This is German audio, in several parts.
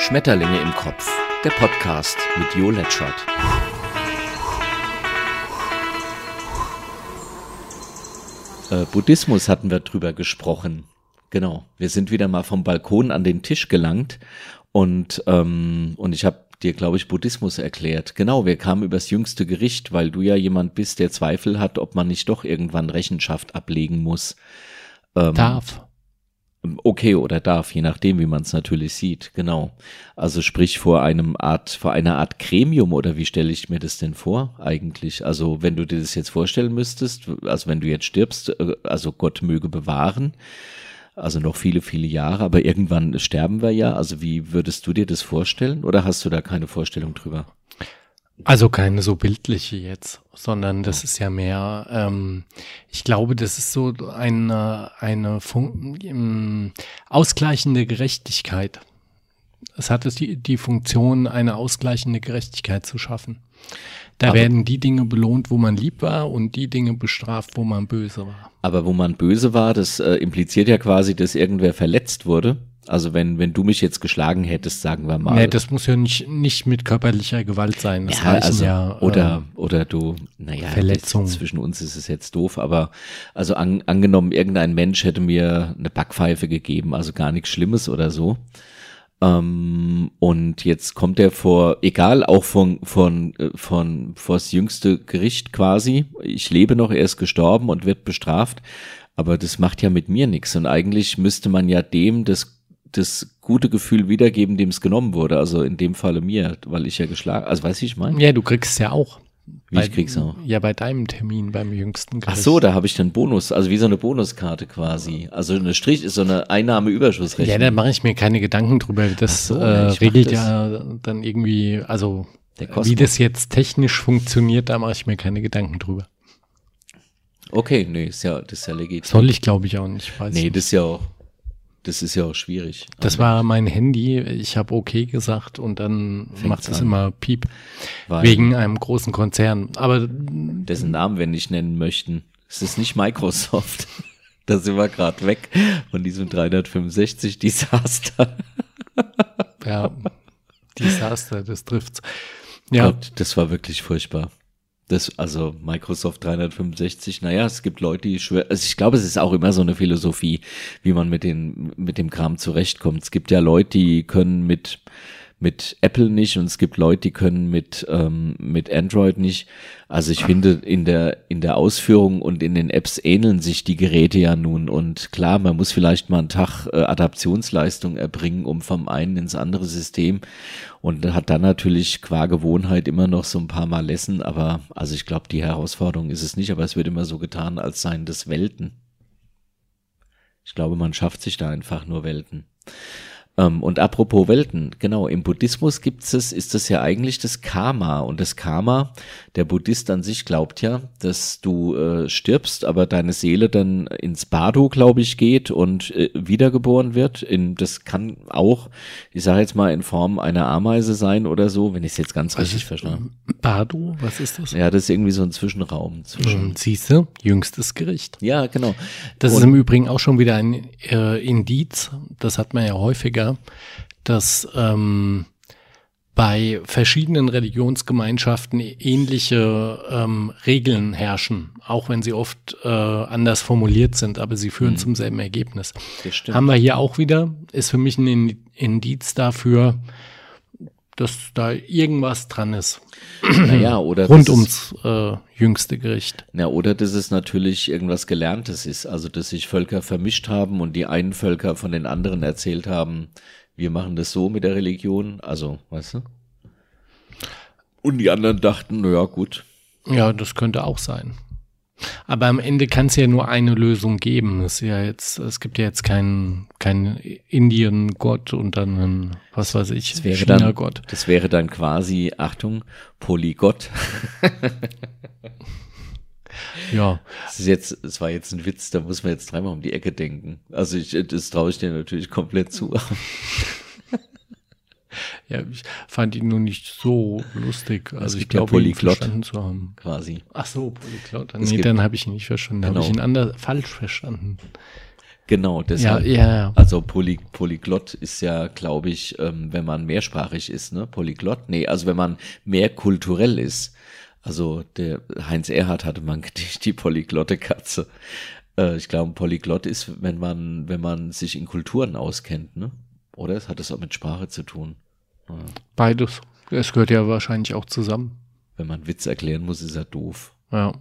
Schmetterlinge im Kopf, der Podcast mit Jo Letschert. Äh, Buddhismus hatten wir drüber gesprochen. Genau, wir sind wieder mal vom Balkon an den Tisch gelangt und, ähm, und ich habe dir, glaube ich, Buddhismus erklärt. Genau, wir kamen übers jüngste Gericht, weil du ja jemand bist, der Zweifel hat, ob man nicht doch irgendwann Rechenschaft ablegen muss. Ähm, Darf. Okay oder darf, je nachdem, wie man es natürlich sieht, genau. Also sprich vor einem Art, vor einer Art Gremium oder wie stelle ich mir das denn vor eigentlich? Also wenn du dir das jetzt vorstellen müsstest, also wenn du jetzt stirbst, äh, also Gott möge bewahren, also noch viele, viele Jahre, aber irgendwann sterben wir ja. Also wie würdest du dir das vorstellen oder hast du da keine Vorstellung drüber? Also keine so bildliche jetzt, sondern das ist ja mehr, ähm, ich glaube, das ist so eine, eine Fun ähm, ausgleichende Gerechtigkeit. Es hat es die, die Funktion, eine ausgleichende Gerechtigkeit zu schaffen. Da aber, werden die Dinge belohnt, wo man lieb war und die Dinge bestraft, wo man böse war. Aber wo man böse war, das äh, impliziert ja quasi, dass irgendwer verletzt wurde. Also wenn, wenn du mich jetzt geschlagen hättest, sagen wir mal. Nee, das muss ja nicht, nicht mit körperlicher Gewalt sein. Das ja, also, ja, oder, äh, oder du, naja, Verletzung. zwischen uns ist es jetzt doof, aber also an, angenommen, irgendein Mensch hätte mir eine Backpfeife gegeben, also gar nichts Schlimmes oder so. Ähm, und jetzt kommt er vor, egal, auch von, von, äh, von, vors jüngste Gericht quasi. Ich lebe noch, er ist gestorben und wird bestraft. Aber das macht ja mit mir nichts. Und eigentlich müsste man ja dem das das gute Gefühl wiedergeben, dem es genommen wurde. Also in dem Falle mir, weil ich ja geschlagen, also weiß ich, ich meine. Ja, du kriegst ja auch. Wie bei, ich krieg's auch. Ja, bei deinem Termin beim jüngsten Gericht. Ach so, da habe ich dann Bonus, also wie so eine Bonuskarte quasi. Also eine Strich ist so eine Einnahmeüberschussrechnung. Ja, da mache ich mir keine Gedanken drüber. Das so, äh, regelt das. ja dann irgendwie, also wie das jetzt technisch funktioniert, da mache ich mir keine Gedanken drüber. Okay, nee, ist ja, das ist ja legitim. Soll ich, glaube ich, auch nicht. Weiß nee, nicht. das ist ja auch das ist ja auch schwierig. Das war mein Handy. Ich habe okay gesagt und dann macht es immer Piep. Weil wegen einem großen Konzern. Aber dessen Namen wir nicht nennen möchten. Es ist nicht Microsoft. da sind wir gerade weg von diesem 365 Desaster. ja, Desaster, das trifft's. Ja. Gott, das war wirklich furchtbar. Das, also Microsoft 365, naja, es gibt Leute, die schwör, also ich glaube, es ist auch immer so eine Philosophie, wie man mit den, mit dem Kram zurechtkommt. Es gibt ja Leute, die können mit, mit Apple nicht und es gibt Leute, die können mit, ähm, mit Android nicht. Also ich finde, in der, in der Ausführung und in den Apps ähneln sich die Geräte ja nun. Und klar, man muss vielleicht mal einen Tag äh, Adaptionsleistung erbringen, um vom einen ins andere System und hat dann natürlich qua Gewohnheit immer noch so ein paar Mal Lessen. Aber also ich glaube, die Herausforderung ist es nicht, aber es wird immer so getan, als seien das Welten. Ich glaube, man schafft sich da einfach nur Welten. Ähm, und apropos Welten, genau, im Buddhismus gibt es, ist das ja eigentlich das Karma. Und das Karma, der Buddhist an sich glaubt ja, dass du äh, stirbst, aber deine Seele dann ins Bardo, glaube ich, geht und äh, wiedergeboren wird. In, das kann auch, ich sage jetzt mal, in Form einer Ameise sein oder so, wenn ich es jetzt ganz was richtig verstanden. Bardo, was ist das? Ja, das ist irgendwie so ein Zwischenraum. Zwischen hm, Siehst du, jüngstes Gericht. Ja, genau. Das und ist im Übrigen auch schon wieder ein äh, Indiz, das hat man ja häufiger dass ähm, bei verschiedenen Religionsgemeinschaften ähnliche ähm, Regeln herrschen, auch wenn sie oft äh, anders formuliert sind, aber sie führen mhm. zum selben Ergebnis. Haben wir hier auch wieder, ist für mich ein Indiz dafür, dass da irgendwas dran ist. Naja, oder rund ums äh, jüngste Gericht. Ja, oder dass es natürlich irgendwas Gelerntes ist, also dass sich Völker vermischt haben und die einen Völker von den anderen erzählt haben, wir machen das so mit der Religion, also, weißt du? Und die anderen dachten, naja, gut. Ja, das könnte auch sein. Aber am Ende kann es ja nur eine Lösung geben. Es, ja jetzt, es gibt ja jetzt keinen kein Indien-Gott und dann einen, was weiß ich, China-Gott. Das wäre dann quasi, Achtung, Polygott. ja. Das, ist jetzt, das war jetzt ein Witz, da muss man jetzt dreimal um die Ecke denken. Also ich, das traue ich dir natürlich komplett zu. Ja, ich fand ihn nur nicht so lustig. Also ich glaube, ihn verstanden zu haben. Quasi. Ach so, Polyglot. Nee, dann habe ich ihn nicht verstanden. Genau. Habe ich ihn anders falsch verstanden. Genau, deshalb. Ja, ja, ja. Also Poly, Polyglott ist ja, glaube ich, ähm, wenn man mehrsprachig ist, ne? Polyglott? Nee, also wenn man mehr kulturell ist. Also der Heinz Erhardt hatte man gedicht, die polyglotte Katze. Äh, ich glaube, Polyglott ist, wenn man, wenn man sich in Kulturen auskennt, ne? Oder hat es auch mit Sprache zu tun. Beides. Es gehört ja wahrscheinlich auch zusammen. Wenn man Witz erklären muss, ist er doof. Ja,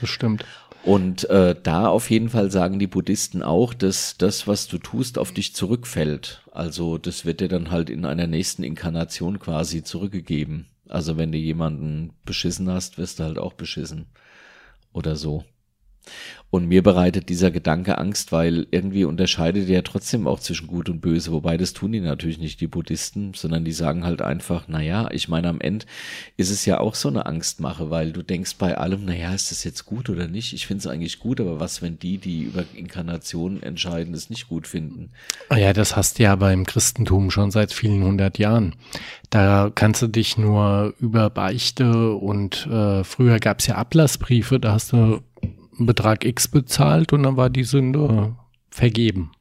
das stimmt. Und äh, da auf jeden Fall sagen die Buddhisten auch, dass das, was du tust, auf dich zurückfällt. Also das wird dir dann halt in einer nächsten Inkarnation quasi zurückgegeben. Also wenn du jemanden beschissen hast, wirst du halt auch beschissen. Oder so. Und mir bereitet dieser Gedanke Angst, weil irgendwie unterscheidet er trotzdem auch zwischen Gut und Böse, wobei das tun die natürlich nicht, die Buddhisten, sondern die sagen halt einfach, naja, ich meine, am Ende ist es ja auch so eine Angstmache, weil du denkst bei allem, naja, ist das jetzt gut oder nicht? Ich finde es eigentlich gut, aber was, wenn die, die über Inkarnationen entscheiden, es nicht gut finden? Ah ja, das hast du ja beim Christentum schon seit vielen hundert Jahren. Da kannst du dich nur über Beichte und äh, früher gab es ja Ablassbriefe, da hast du Betrag X bezahlt und dann war die Sünde vergeben.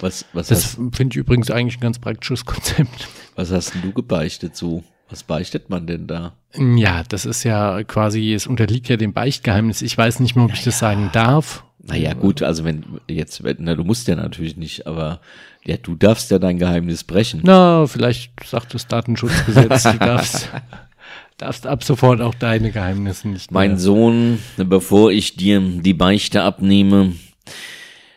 Was, was, Das finde ich übrigens eigentlich ein ganz praktisches Konzept. was hast denn du gebeichtet so? Was beichtet man denn da? Ja, das ist ja quasi, es unterliegt ja dem Beichtgeheimnis. Ich weiß nicht mehr, ob ich das sagen darf. Naja, gut, also wenn jetzt, na, du musst ja natürlich nicht, aber ja, du darfst ja dein Geheimnis brechen. Na, vielleicht sagt das Datenschutzgesetz, du darfst, darfst ab sofort auch deine Geheimnisse nicht Mein mehr. Sohn, bevor ich dir die Beichte abnehme,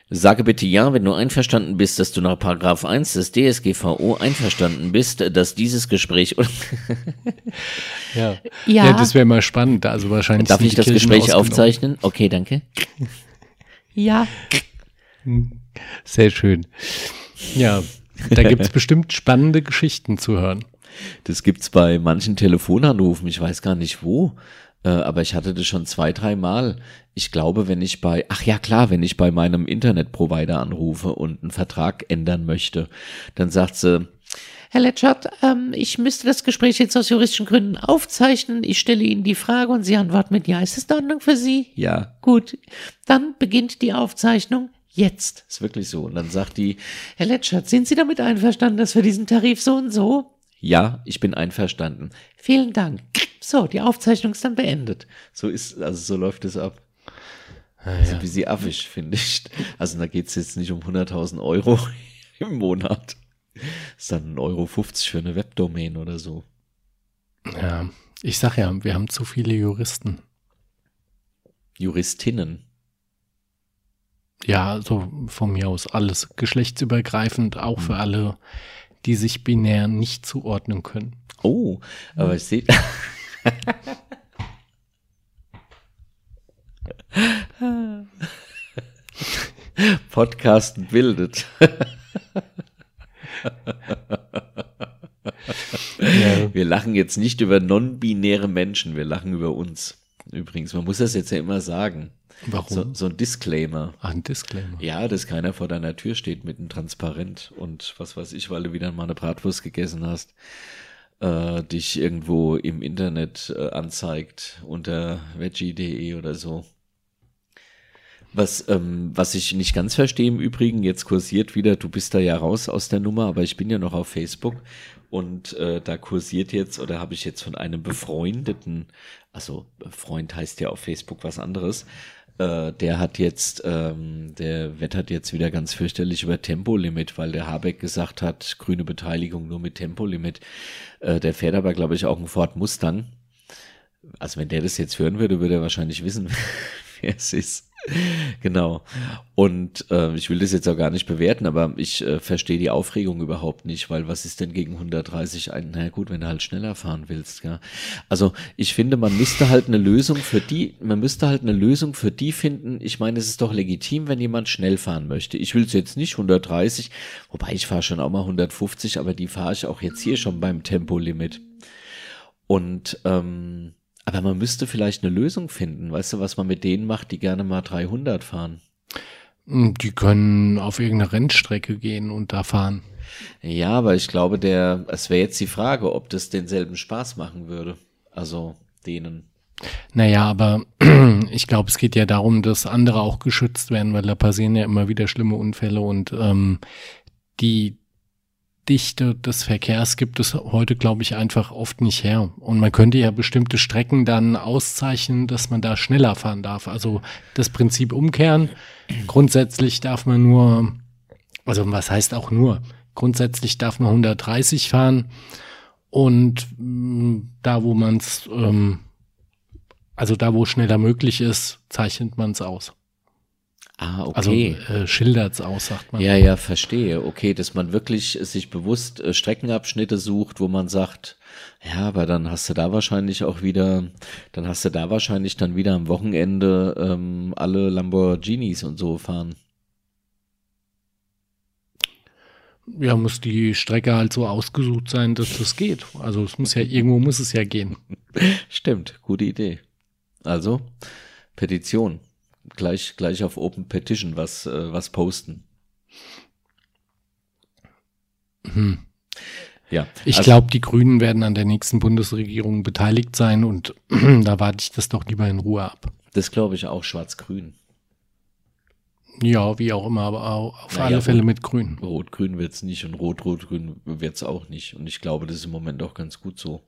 sage bitte ja, wenn du einverstanden bist, dass du nach Paragraph 1 des DSGVO einverstanden bist, dass dieses Gespräch Ja, Ja. ja das wäre mal spannend. Also wahrscheinlich Darf ich das Kirchen Gespräch aufzeichnen? Okay, danke. Ja, Sehr schön. Ja, da gibt's bestimmt spannende Geschichten zu hören. Das gibt's bei manchen Telefonanrufen, ich weiß gar nicht wo, äh, aber ich hatte das schon zwei, drei Mal. Ich glaube, wenn ich bei, ach ja klar, wenn ich bei meinem Internetprovider anrufe und einen Vertrag ändern möchte, dann sagt sie, Herr Letschert, ähm, ich müsste das Gespräch jetzt aus juristischen Gründen aufzeichnen. Ich stelle Ihnen die Frage und Sie antworten mit Ja. Ist das in Ordnung für Sie? ja, Gut, dann beginnt die Aufzeichnung jetzt. ist wirklich so. Und dann sagt die, Herr Letschert, sind Sie damit einverstanden, dass wir diesen Tarif so und so? Ja, ich bin einverstanden. Vielen Dank. So, die Aufzeichnung ist dann beendet. So ist, also so läuft es ab. Ah, Also ein bisschen affig, finde ich. Also da geht's jetzt nicht um 100.000 Euro im Monat. ist dann 1,50 Euro für eine Webdomain oder so. Ja, ich sag ja, wir haben zu viele Juristen. Juristinnen. Ja, also von mir aus alles geschlechtsübergreifend, auch für alle, die sich binär nicht zuordnen können. Oh, aber ich sehe. Podcast bildet. Ja. Wir lachen jetzt nicht über non-binäre Menschen, wir lachen über uns. Übrigens, man muss das jetzt ja immer sagen. Warum? So, so ein Disclaimer. Ach, ein Disclaimer. Ja, dass keiner vor deiner Tür steht mit einem Transparent und was weiß ich, weil du wieder mal eine Bratwurst gegessen hast, äh, dich irgendwo im Internet äh, anzeigt unter veggie.de oder so. Was, ähm, was ich nicht ganz verstehe im Übrigen, jetzt kursiert wieder, du bist da ja raus aus der Nummer, aber ich bin ja noch auf Facebook und äh, da kursiert jetzt oder habe ich jetzt von einem befreundeten, also Freund heißt ja auf Facebook was anderes, äh, der hat jetzt, ähm, der wettert jetzt wieder ganz fürchterlich über Tempolimit, weil der Habeck gesagt hat, grüne Beteiligung nur mit Tempolimit. Äh, der fährt aber, glaube ich, auch einen Ford Mustang. Also wenn der das jetzt hören würde, würde er wahrscheinlich wissen, wer es ist. Genau. Und äh, ich will das jetzt auch gar nicht bewerten, aber ich äh, verstehe die Aufregung überhaupt nicht, weil was ist denn gegen 130 ein, na gut, wenn du halt schneller fahren willst, ja. Also ich finde, man müsste halt eine Lösung für die, man müsste halt eine Lösung für die finden. Ich meine, es ist doch legitim, wenn jemand schnell fahren möchte. Ich will es jetzt nicht 130, wobei ich fahre schon auch mal 150, aber die fahre ich auch jetzt hier schon beim Tempolimit. Und ähm, aber man müsste vielleicht eine Lösung finden. Weißt du, was man mit denen macht, die gerne mal 300 fahren? Die können auf irgendeine Rennstrecke gehen und da fahren. Ja, aber ich glaube, der, es wäre jetzt die Frage, ob das denselben Spaß machen würde. Also denen. Naja, aber ich glaube, es geht ja darum, dass andere auch geschützt werden, weil da passieren ja immer wieder schlimme Unfälle und ähm, die Dichte des Verkehrs gibt es heute, glaube ich, einfach oft nicht her. Und man könnte ja bestimmte Strecken dann auszeichnen, dass man da schneller fahren darf. Also das Prinzip umkehren. Grundsätzlich darf man nur, also was heißt auch nur? Grundsätzlich darf man 130 fahren. Und mm, da, wo man es, ähm, also da, wo schneller möglich ist, zeichnet man es aus. Ah, Also okay. äh, schildert es aus, sagt man. ja, ja, verstehe. Okay, dass man wirklich sich bewusst äh, Streckenabschnitte sucht, wo man sagt, ja, aber dann hast du da wahrscheinlich auch wieder, dann hast du da wahrscheinlich dann wieder am Wochenende ähm, alle Lamborghinis und so fahren. Ja, muss die Strecke halt so ausgesucht sein, dass das geht. Also es muss ja, irgendwo muss es ja gehen. Stimmt, gute Idee. Also, Petition. Gleich, gleich auf Open Petition was, äh, was posten. Hm. Ja. Ich also- glaube, die Grünen werden an der nächsten Bundesregierung beteiligt sein und da warte ich das doch lieber in Ruhe ab. Das glaube ich auch schwarz-grün. Ja, wie auch immer, aber au- auf Naja, alle Fälle mit Grün. Rot-Grün wird's nicht und Rot-Rot-Grün wird's auch nicht. Und ich glaube, das ist im Moment auch ganz gut so.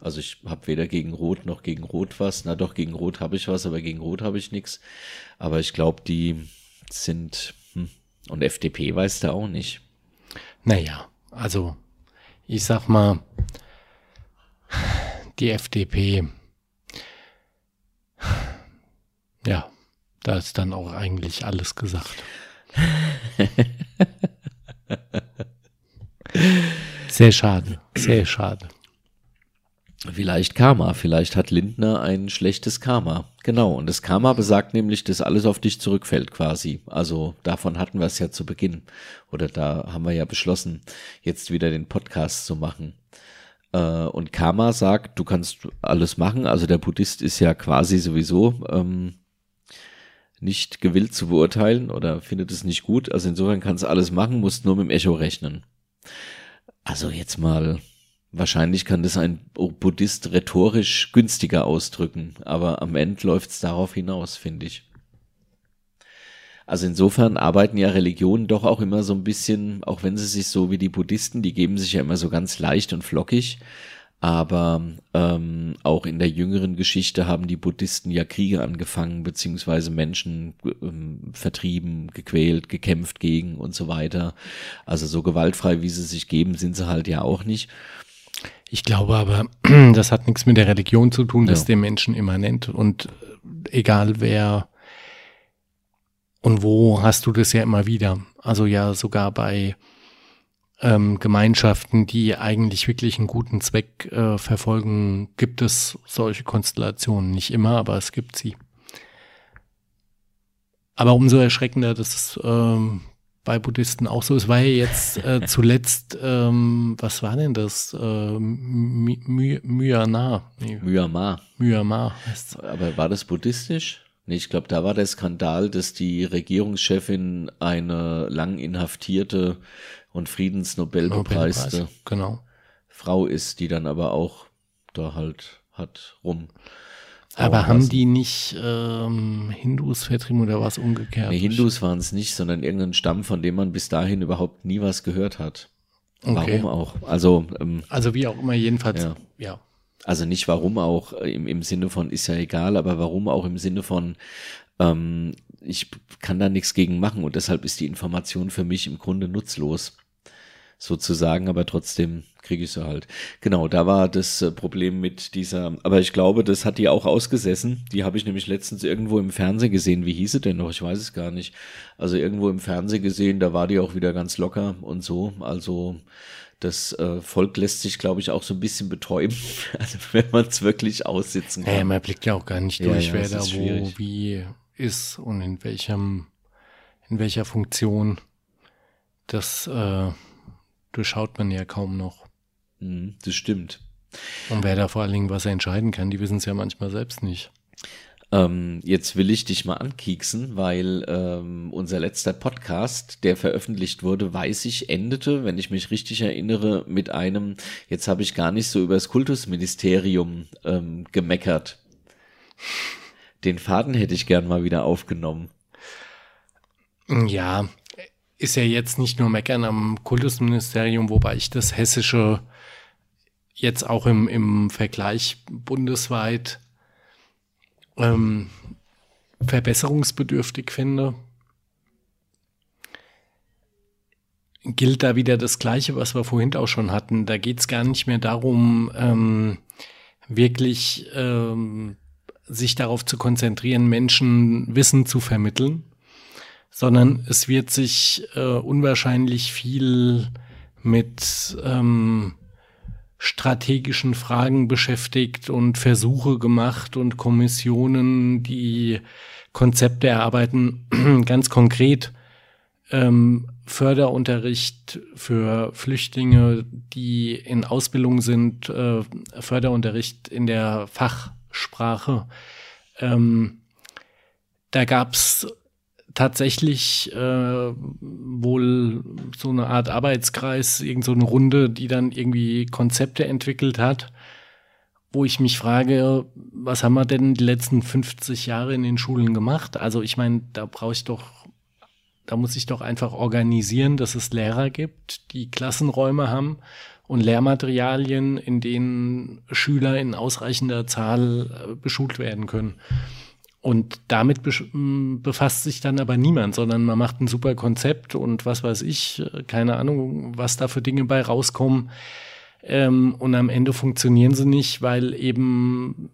Also ich habe weder gegen Rot noch gegen Rot was. Na doch, gegen Rot habe ich was, aber gegen Rot habe ich nichts. Aber ich glaube, die sind. Hm. Und FDP weiß da auch nicht. Naja, also ich sag mal, die FDP, ja, da ist dann auch eigentlich alles gesagt. Sehr schade, sehr schade. Vielleicht Karma, vielleicht hat Lindner ein schlechtes Karma. Genau, und das Karma besagt nämlich, dass alles auf dich zurückfällt quasi. Also davon hatten wir es ja zu Beginn. Oder da haben wir ja beschlossen, jetzt wieder den Podcast zu machen. Äh, und Karma sagt, du kannst alles machen. Also der Buddhist ist ja quasi sowieso ähm, nicht gewillt zu beurteilen oder findet es nicht gut. Also insofern kannst du alles machen, musst nur mit dem Echo rechnen. Also jetzt mal Wahrscheinlich kann das ein Buddhist rhetorisch günstiger ausdrücken, aber am Ende läuft es darauf hinaus, finde ich. Also insofern arbeiten ja Religionen doch auch immer so ein bisschen, auch wenn sie sich so wie die Buddhisten, die geben sich ja immer so ganz leicht und flockig, aber ähm, auch in der jüngeren Geschichte haben die Buddhisten ja Kriege angefangen, beziehungsweise Menschen ähm, vertrieben, gequält, gekämpft gegen und so weiter. Also so gewaltfrei, wie sie sich geben, sind sie halt ja auch nicht. Ich glaube aber, das hat nichts mit der Religion zu tun, das Ja. ist dem Menschen immanent und äh, egal wer und wo hast du das ja immer wieder. Also ja, sogar bei ähm, Gemeinschaften, die eigentlich wirklich einen guten Zweck äh, verfolgen, gibt es solche Konstellationen. Nicht immer, aber es gibt sie. Aber umso erschreckender, dass es ähm, bei Buddhisten auch so ist, war ja jetzt äh, zuletzt, ähm, was war denn das? Äh, My My Myanmar. Nee, Myanmar. Myanmar heißt Aber war das buddhistisch? Nee, ich glaube, da war der Skandal, dass die Regierungschefin eine lang inhaftierte und Friedensnobelbepreiste Genau. Frau ist, die dann aber auch da halt hat rum. Aber haben lassen. die nicht ähm, Hindus vertrieben oder was umgekehrt? Nee, Hindus waren es nicht, sondern irgendein Stamm, von dem man bis dahin überhaupt nie was gehört hat. Okay. Warum auch? Also, ähm, Also wie auch immer, jedenfalls, Ja. ja. also nicht warum auch äh, im, im Sinne von ist ja egal, aber warum auch im Sinne von ähm, ich kann da nichts gegen machen und deshalb ist die Information für mich im Grunde nutzlos sozusagen, aber trotzdem kriege ich sie halt. Genau, da war das äh, Problem mit dieser, aber ich glaube, das hat die auch ausgesessen. Die habe ich nämlich letztens irgendwo im Fernsehen gesehen. Wie hieß sie denn noch? Ich weiß es gar nicht. Also irgendwo im Fernsehen gesehen, da war die auch wieder ganz locker und so. Also das äh, Volk lässt sich, glaube ich, auch so ein bisschen betäuben, also wenn man es wirklich aussitzen kann. Ja, man blickt ja auch gar nicht Ja, durch, ja, wer es da wo schwierig. wie ist und in welchem, in welcher Funktion. Das äh, durchschaut man ja kaum noch. Mhm, das stimmt. Und wer da vor allen Dingen was entscheiden kann, die wissen es ja manchmal selbst nicht. Ähm, jetzt will ich dich mal ankieksen, weil ähm, unser letzter Podcast, der veröffentlicht wurde, weiß ich, endete, wenn ich mich richtig erinnere, mit einem, jetzt habe ich gar nicht so über das Kultusministerium ähm, gemeckert. Den Faden hätte ich gern mal wieder aufgenommen. Ja, ist ja jetzt nicht nur Meckern am Kultusministerium, wobei ich das hessische jetzt auch im, im Vergleich bundesweit ähm, verbesserungsbedürftig finde. Gilt da wieder das Gleiche, was wir vorhin auch schon hatten. Da geht es gar nicht mehr darum, ähm, wirklich ähm, sich darauf zu konzentrieren, Menschen Wissen zu vermitteln, sondern es wird sich äh, unwahrscheinlich viel mit ähm, strategischen Fragen beschäftigt und Versuche gemacht und Kommissionen, die Konzepte erarbeiten, ganz konkret ähm, Förderunterricht für Flüchtlinge, die in Ausbildung sind, äh, Förderunterricht in der Fachsprache. Ähm, da gab's tatsächlich äh, wohl so eine Art Arbeitskreis, irgend so eine Runde, die dann irgendwie Konzepte entwickelt hat, wo ich mich frage, was haben wir denn die letzten 50 Jahre in den Schulen gemacht? Also ich meine, da brauche ich doch, da muss ich doch einfach organisieren, dass es Lehrer gibt, die Klassenräume haben und Lehrmaterialien, in denen Schüler in ausreichender Zahl äh, beschult werden können. Und damit befasst sich dann aber niemand, sondern man macht ein super Konzept und was weiß ich, keine Ahnung, was da für Dinge bei rauskommen. Ähm, und am Ende funktionieren sie nicht, weil eben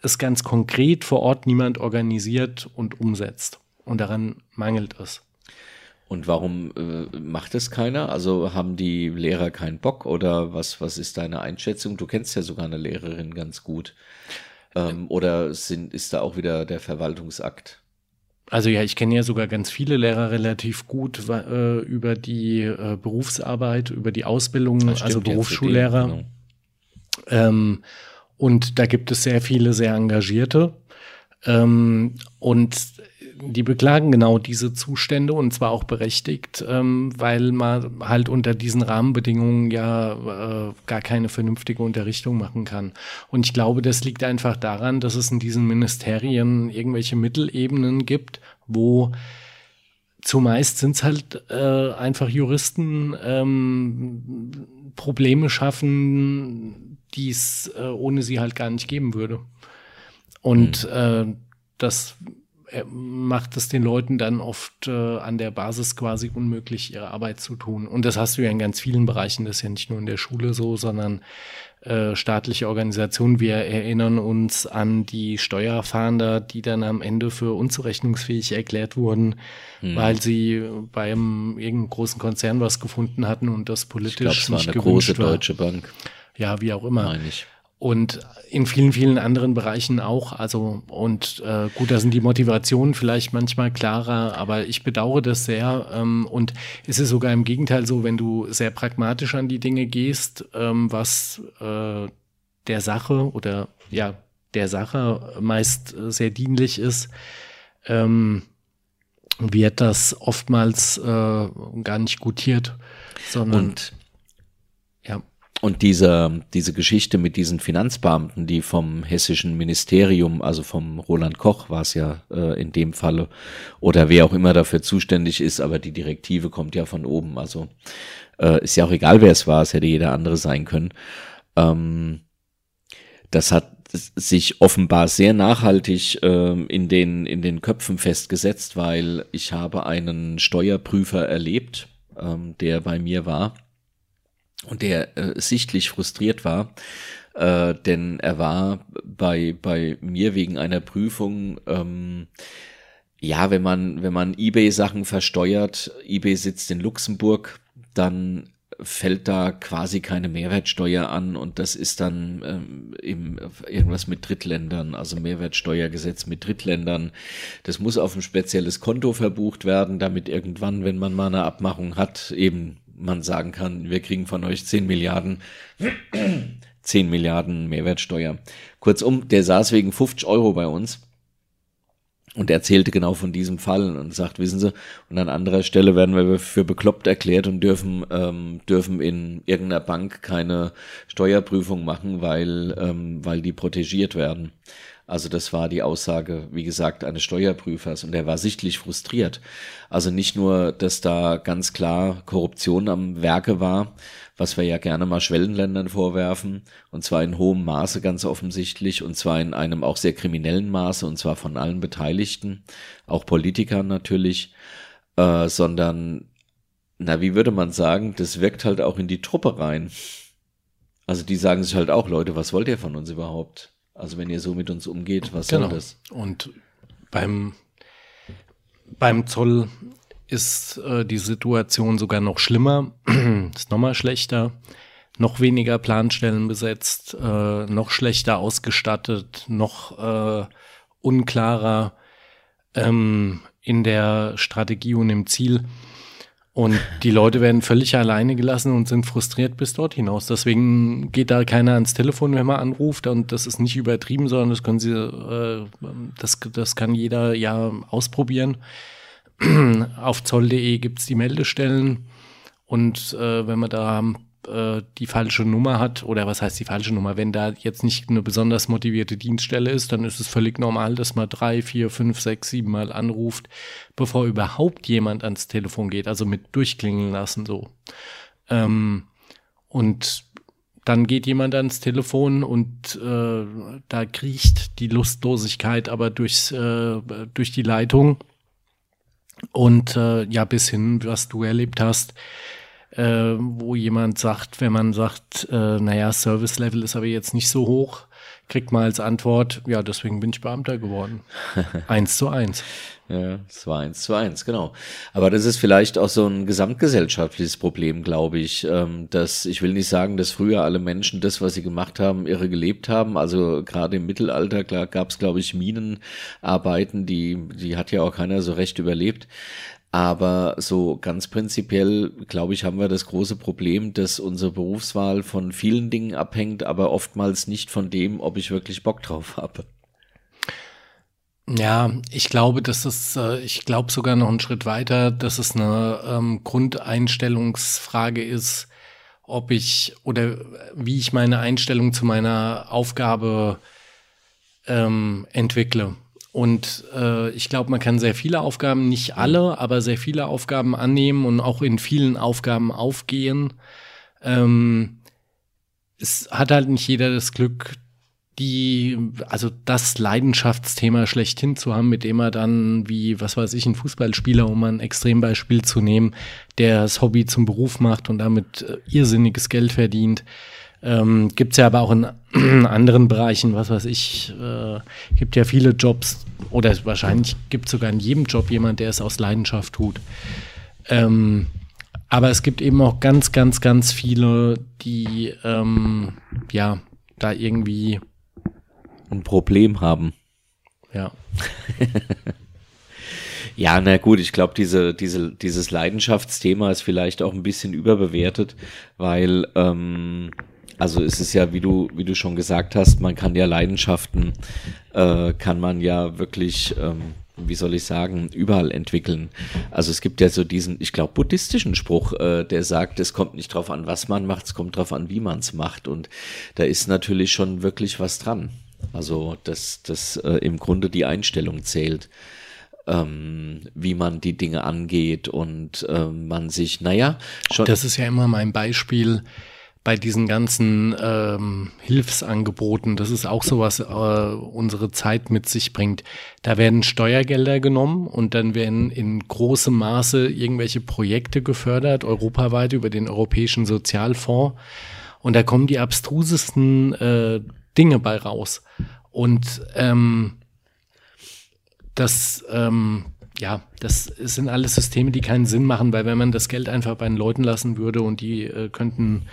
es ganz konkret vor Ort niemand organisiert und umsetzt. Und daran mangelt es. Und warum äh, macht es keiner? Also haben die Lehrer keinen Bock oder was, was ist deine Einschätzung? Du kennst ja sogar eine Lehrerin ganz gut. Ähm, oder sind, ist da auch wieder der Verwaltungsakt? Also ja, ich kenne ja sogar ganz viele Lehrer relativ gut äh, über die äh, Berufsarbeit, über die Ausbildung, also Berufsschullehrer. Genau. Ähm, und da gibt es sehr viele sehr engagierte. Ähm, und die beklagen genau diese Zustände und zwar auch berechtigt, ähm, weil man halt unter diesen Rahmenbedingungen ja äh, gar keine vernünftige Unterrichtung machen kann. Und ich glaube, das liegt einfach daran, dass es in diesen Ministerien irgendwelche Mittelebenen gibt, wo zumeist sind es halt äh, einfach Juristen ähm, Probleme schaffen, die es äh, ohne sie halt gar nicht geben würde. Und mhm. äh, das macht es den Leuten dann oft äh, an der Basis quasi unmöglich, ihre Arbeit zu tun. Und das hast du ja in ganz vielen Bereichen, das ist ja nicht nur in der Schule so, sondern äh, staatliche Organisationen. Wir erinnern uns an die Steuerfahnder, die dann am Ende für unzurechnungsfähig erklärt wurden, hm. weil sie beim irgendeinem großen Konzern was gefunden hatten und das politisch ich glaub, es war eine große deutsche Bank. Ja, wie auch immer. Meine ich und in vielen, vielen anderen Bereichen auch. Also, und äh, gut, da sind die Motivationen vielleicht manchmal klarer, aber ich bedauere das sehr. Ähm, und es ist sogar im Gegenteil so, wenn du sehr pragmatisch an die Dinge gehst, ähm, was äh, der Sache oder ja, der Sache meist äh, sehr dienlich ist, ähm, wird das oftmals äh, gar nicht gutiert, sondern und und diese, diese Geschichte mit diesen Finanzbeamten, die vom hessischen Ministerium, also vom Roland Koch war es ja äh, in dem Falle, oder wer auch immer dafür zuständig ist, aber die Direktive kommt ja von oben. Also äh, ist ja auch egal, wer es war, es hätte jeder andere sein können. Ähm, das hat sich offenbar sehr nachhaltig äh, in, den, in den Köpfen festgesetzt, weil ich habe einen Steuerprüfer erlebt, ähm, der bei mir war und der äh, sichtlich frustriert war, äh, denn er war bei, bei mir wegen einer Prüfung, ähm, ja, wenn man, wenn man eBay-Sachen versteuert, eBay sitzt in Luxemburg, dann fällt da quasi keine Mehrwertsteuer an und das ist dann ähm, eben irgendwas mit Drittländern, also Mehrwertsteuergesetz mit Drittländern. Das muss auf ein spezielles Konto verbucht werden, damit irgendwann, wenn man mal eine Abmachung hat, eben man sagen kann, wir kriegen von euch 10 Milliarden, 10 Milliarden Mehrwertsteuer. Kurzum, der saß wegen 50 Euro bei uns und erzählte genau von diesem Fall und sagt, wissen Sie, und an anderer Stelle werden wir für bekloppt erklärt und dürfen, ähm, dürfen in irgendeiner Bank keine Steuerprüfung machen, weil, ähm, weil die protegiert werden. Also das war die Aussage, wie gesagt, eines Steuerprüfers und der war sichtlich frustriert. Also nicht nur, dass da ganz klar Korruption am Werke war, was wir ja gerne mal Schwellenländern vorwerfen, und zwar in hohem Maße ganz offensichtlich, und zwar in einem auch sehr kriminellen Maße, und zwar von allen Beteiligten, auch Politikern natürlich, äh, sondern, na, wie würde man sagen, das wirkt halt auch in die Truppe rein. Also die sagen sich halt auch, Leute, was wollt ihr von uns überhaupt? Also wenn ihr so mit uns umgeht, was genau. soll das? Und beim, beim Zoll ist äh, die Situation sogar noch schlimmer, ist nochmal schlechter, noch weniger Planstellen besetzt, äh, noch schlechter ausgestattet, noch äh, unklarer ähm, in der Strategie und im Ziel. Und die Leute werden völlig alleine gelassen und sind frustriert bis dort hinaus. Deswegen geht da keiner ans Telefon, wenn man anruft. Und das ist nicht übertrieben, sondern das können sie, äh, das, das kann jeder ja ausprobieren. Auf zoll.de gibt's die Meldestellen. Und äh, wenn man da äh, die falsche Nummer hat, oder was heißt die falsche Nummer, wenn da jetzt nicht eine besonders motivierte Dienststelle ist, dann ist es völlig normal, dass man drei, vier, fünf, sechs, sieben Mal anruft, bevor überhaupt jemand ans Telefon geht, also mit durchklingeln lassen so. Ähm, und dann geht jemand ans Telefon und äh, da kriecht die Lustlosigkeit aber durchs, äh, durch die Leitung. Und äh, ja, bis hin, was du erlebt hast, äh, wo jemand sagt, wenn man sagt, äh, naja, Service Level ist aber jetzt nicht so hoch, kriegt man als Antwort, ja, deswegen bin ich Beamter geworden. eins zu eins. Ja, es war eins zu eins, genau. Aber das ist vielleicht auch so ein gesamtgesellschaftliches Problem, glaube ich. Ähm, dass ich will nicht sagen, dass früher alle Menschen das, was sie gemacht haben, irre gelebt haben. Also gerade im Mittelalter gab es, glaube ich, Minenarbeiten, die, die hat ja auch keiner so recht überlebt. Aber so ganz prinzipiell, glaube ich, haben wir das große Problem, dass unsere Berufswahl von vielen Dingen abhängt, aber oftmals nicht von dem, ob ich wirklich Bock drauf habe. Ja, ich glaube, dass es, äh, ich glaube sogar noch einen Schritt weiter, dass es eine ähm, Grundeinstellungsfrage ist, ob ich oder wie ich meine Einstellung zu meiner Aufgabe ähm, entwickle. Und äh, ich glaube, man kann sehr viele Aufgaben, nicht alle, aber sehr viele Aufgaben annehmen und auch in vielen Aufgaben aufgehen. Ähm, es hat halt nicht jeder das Glück, die, also das Leidenschaftsthema schlechthin zu haben, mit dem er dann, wie, was weiß ich, ein Fußballspieler, um ein Extrembeispiel zu nehmen, der das Hobby zum Beruf macht und damit äh, irrsinniges Geld verdient. Ähm, gibt ja aber auch in anderen Bereichen, was weiß ich, äh, gibt ja viele Jobs oder wahrscheinlich gibt es sogar in jedem Job jemand, der es aus Leidenschaft tut. Ähm, aber es gibt eben auch ganz, ganz, ganz viele, die ähm, ja da irgendwie ein Problem haben. Ja. ja, na gut, ich glaube, diese, diese, dieses Leidenschaftsthema ist vielleicht auch ein bisschen überbewertet, weil ähm, also es ist ja, wie du, wie du schon gesagt hast, man kann ja Leidenschaften, äh, kann man ja wirklich, ähm, wie soll ich sagen, überall entwickeln. Also es gibt ja so diesen, ich glaube, buddhistischen Spruch, äh, der sagt, es kommt nicht drauf an, was man macht, es kommt drauf an, wie man es macht. Und da ist natürlich schon wirklich was dran. Also dass das äh, im Grunde die Einstellung zählt. Ähm, wie man die Dinge angeht und äh, man sich, naja, schon. Das ist ja immer mein Beispiel, bei diesen ganzen ähm, Hilfsangeboten, das ist auch so, was äh, unsere Zeit mit sich bringt. Da werden Steuergelder genommen und dann werden in großem Maße irgendwelche Projekte gefördert, europaweit über den Europäischen Sozialfonds. Und da kommen die abstrusesten äh, Dinge bei raus. Und ähm, das, ähm, ja, das sind alles Systeme, die keinen Sinn machen, weil wenn man das Geld einfach bei den Leuten lassen würde und die äh, könnten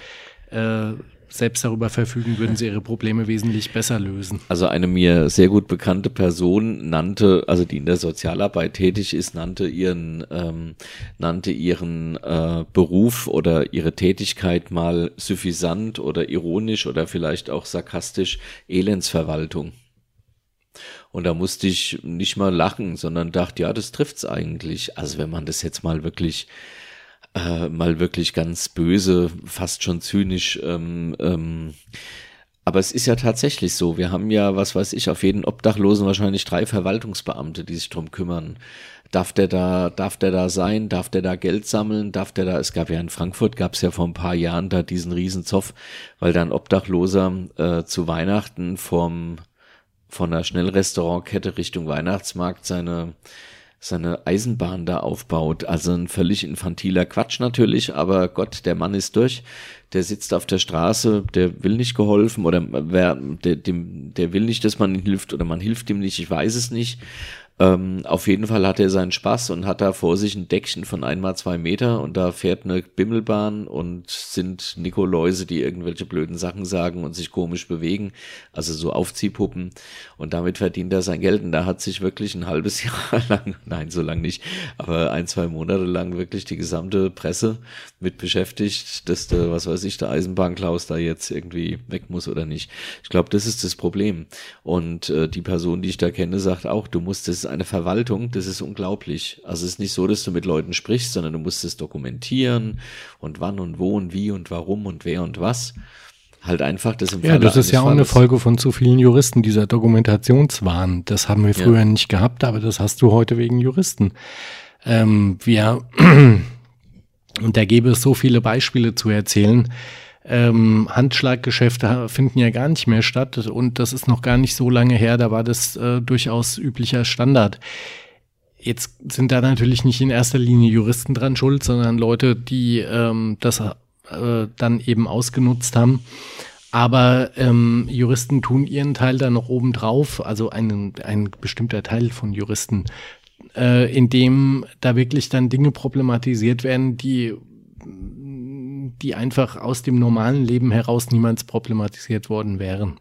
äh, selbst darüber verfügen, würden sie ihre Probleme wesentlich besser lösen. Also eine mir sehr gut bekannte Person nannte, also die in der Sozialarbeit tätig ist, nannte ihren, ähm, nannte ihren äh, Beruf oder ihre Tätigkeit mal suffisant oder ironisch oder vielleicht auch sarkastisch Elendsverwaltung. Und da musste ich nicht mal lachen, sondern dachte, ja, das trifft's eigentlich. Also wenn man das jetzt mal wirklich äh, mal wirklich ganz böse, fast schon zynisch ähm, ähm, Aber es ist ja tatsächlich so. Wir haben ja, was weiß ich, auf jeden Obdachlosen wahrscheinlich drei Verwaltungsbeamte, die sich drum kümmern. Darf der da, darf der da sein? Darf der da Geld sammeln? Darf der da, es gab ja in Frankfurt, gab es ja vor ein paar Jahren da diesen Riesenzoff, weil da ein Obdachloser äh, zu Weihnachten vom, von einer Schnellrestaurantkette Richtung Weihnachtsmarkt seine, seine Eisenbahn da aufbaut. Also ein völlig infantiler Quatsch natürlich, aber Gott, der Mann ist durch. Der sitzt auf der Straße, der will nicht geholfen oder wer, der, dem, der will nicht, dass man ihm hilft oder man hilft ihm nicht, ich weiß es nicht. Ähm, auf jeden Fall hat er seinen Spaß und hat da vor sich ein Deckchen von einmal zwei Meter und da fährt eine Bimmelbahn und sind Nikoläuse, die irgendwelche blöden Sachen sagen und sich komisch bewegen, also so Aufziehpuppen. Und damit verdient er sein Geld. Und da hat sich wirklich ein halbes Jahr lang, nein, so lang nicht, aber ein, zwei Monate lang wirklich die gesamte Presse mit beschäftigt, dass der, was weiß ich, der Eisenbahnklaus da jetzt irgendwie weg muss oder nicht. Ich glaube, das ist das Problem. Und äh, die Person, die ich da kenne, sagt auch, du musst ist eine Verwaltung, das ist unglaublich. Also es ist nicht so, dass du mit Leuten sprichst, sondern du musst es dokumentieren und wann und wo und wie und warum und wer und was. Halt einfach das im Ja, das ist ja auch eine Folge von zu vielen Juristen, dieser Dokumentationswahn. Das haben wir früher ja. nicht gehabt, aber das hast du heute wegen Juristen. Ähm, wir, und da gäbe es so viele Beispiele zu erzählen ähm, Handschlaggeschäfte finden ja gar nicht mehr statt und das ist noch gar nicht so lange her, da war das äh, durchaus üblicher Standard. Jetzt sind da natürlich nicht in erster Linie Juristen dran schuld, sondern Leute, die ähm, das äh, dann eben ausgenutzt haben. Aber ähm, Juristen tun ihren Teil dann noch obendrauf, also ein, ein bestimmter Teil von Juristen, äh, in dem da wirklich dann Dinge problematisiert werden, die die einfach aus dem normalen Leben heraus niemals problematisiert worden wären.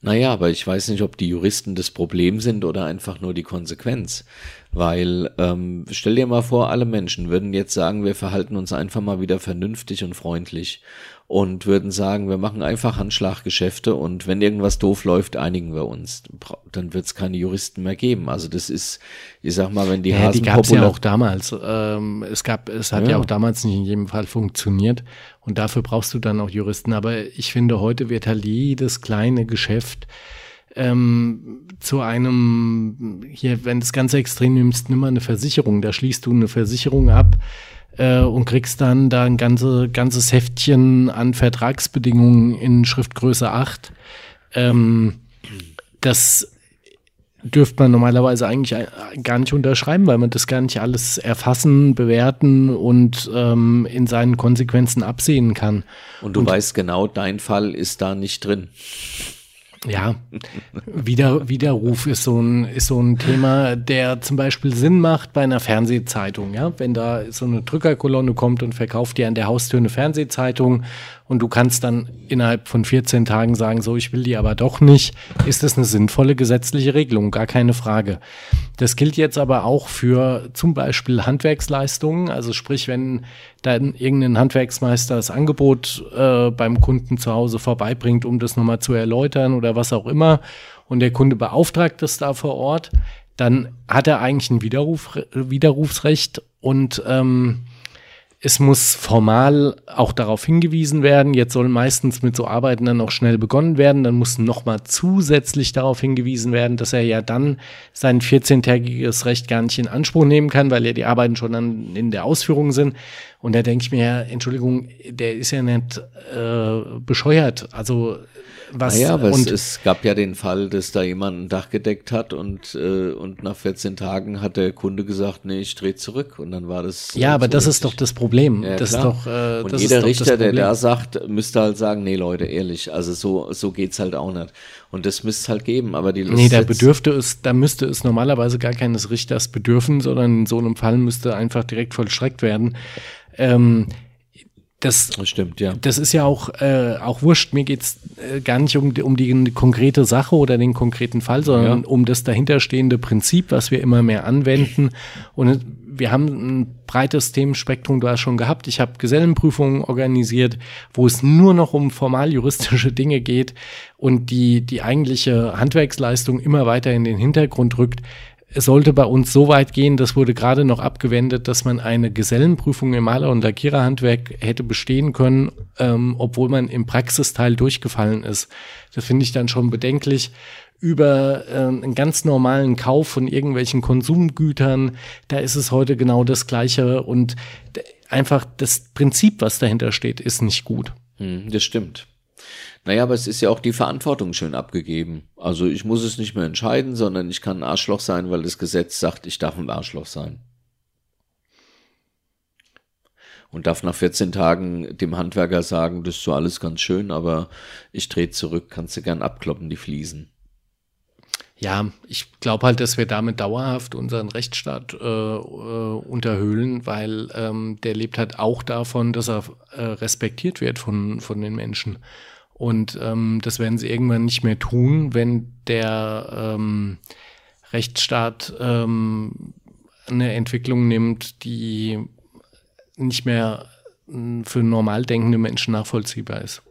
Naja, aber ich weiß nicht, ob die Juristen das Problem sind oder einfach nur die Konsequenz. Weil ähm, stell dir mal vor, alle Menschen würden jetzt sagen, wir verhalten uns einfach mal wieder vernünftig und freundlich und würden sagen, wir machen einfach Handschlaggeschäfte und wenn irgendwas doof läuft, einigen wir uns. Dann wird es keine Juristen mehr geben. Also das ist, ich sag mal, wenn die ja, Hasen die gab es ja auch damals. Ähm, es gab, es hat ja. ja auch damals nicht in jedem Fall funktioniert und dafür brauchst du dann auch Juristen. Aber ich finde, heute wird halt jedes kleine Geschäft ähm, zu einem, hier, wenn du das Ganze extrem nimmst, nimm mal eine Versicherung. Da schließt du eine Versicherung ab äh, und kriegst dann da ein ganze, ganzes Heftchen an Vertragsbedingungen in Schriftgröße 8. Ähm, das dürfte man normalerweise eigentlich gar nicht unterschreiben, weil man das gar nicht alles erfassen, bewerten und ähm, in seinen Konsequenzen absehen kann. Und du und, weißt genau, dein Fall ist da nicht drin. Ja, Wider, Widerruf ist so, ein, ist so ein Thema, der zum Beispiel Sinn macht bei einer Fernsehzeitung. Ja? Wenn da so eine Drückerkolonne kommt und verkauft dir an der Haustür eine Fernsehzeitung und du kannst dann innerhalb von 14 Tagen sagen, so, ich will die aber doch nicht, ist das eine sinnvolle gesetzliche Regelung, gar keine Frage. Das gilt jetzt aber auch für zum Beispiel Handwerksleistungen, also sprich, wenn dann irgendein Handwerksmeister das Angebot äh, beim Kunden zu Hause vorbeibringt, um das nochmal zu erläutern oder was auch immer, und der Kunde beauftragt das da vor Ort, dann hat er eigentlich ein Widerruf, Widerrufsrecht. Und ähm, es muss formal auch darauf hingewiesen werden. Jetzt soll meistens mit so Arbeiten dann auch schnell begonnen werden. Dann muss nochmal zusätzlich darauf hingewiesen werden, dass er ja dann sein 14-tägiges Recht gar nicht in Anspruch nehmen kann, weil ja die Arbeiten schon dann in der Ausführung sind. Und da denke ich mir, Entschuldigung, der ist ja nicht äh, bescheuert. Also was naja, aber es, es, gab ja den Fall, dass da jemand ein Dach gedeckt hat und, äh, und nach 14 Tagen hat der Kunde gesagt, nee, ich drehe zurück und dann war das. Ja, aber das ist doch das Problem. Ja, das klar. ist doch, äh, und jeder Richter, der da sagt, müsste halt sagen, nee, Leute, ehrlich, also so, so geht's halt auch nicht. Und das müsste es halt geben, aber die Nee, da bedürfte es, da müsste es normalerweise gar keines Richters bedürfen, sondern in so einem Fall müsste einfach direkt vollstreckt werden. Ähm, das, das, stimmt, ja. Das ist ja auch, äh, auch wurscht. Mir geht's äh, gar nicht um, um die konkrete Sache oder den konkreten Fall, sondern ja. um das dahinterstehende Prinzip, was wir immer mehr anwenden. Und wir haben ein breites Themenspektrum da schon gehabt. Ich habe Gesellenprüfungen organisiert, wo es nur noch um formal juristische Dinge geht und die, die eigentliche Handwerksleistung immer weiter in den Hintergrund rückt es sollte bei uns so weit gehen, das wurde gerade noch abgewendet, dass man eine Gesellenprüfung im Maler- und Lackiererhandwerk hätte bestehen können, ähm, obwohl man im Praxisteil durchgefallen ist. Das finde ich dann schon bedenklich. Über äh, einen ganz normalen Kauf von irgendwelchen Konsumgütern, da ist es heute genau das Gleiche und einfach das Prinzip, was dahinter steht, ist nicht gut. Hm, das stimmt. Naja, aber es ist ja auch die Verantwortung schön abgegeben. Also ich muss es nicht mehr entscheiden, sondern ich kann ein Arschloch sein, weil das Gesetz sagt, ich darf ein Arschloch sein. Und darf nach 14 Tagen dem Handwerker sagen, das ist so alles ganz schön, aber ich drehe zurück, kannst du gern abkloppen, die Fliesen. Ja, ich glaube halt, dass wir damit dauerhaft unseren Rechtsstaat äh, äh, unterhöhlen, weil ähm, der lebt halt auch davon, dass er äh, respektiert wird von, von den Menschen. Und ähm, das werden sie irgendwann nicht mehr tun, wenn der ähm, Rechtsstaat ähm, eine Entwicklung nimmt, die nicht mehr hm, für normal denkende Menschen nachvollziehbar ist.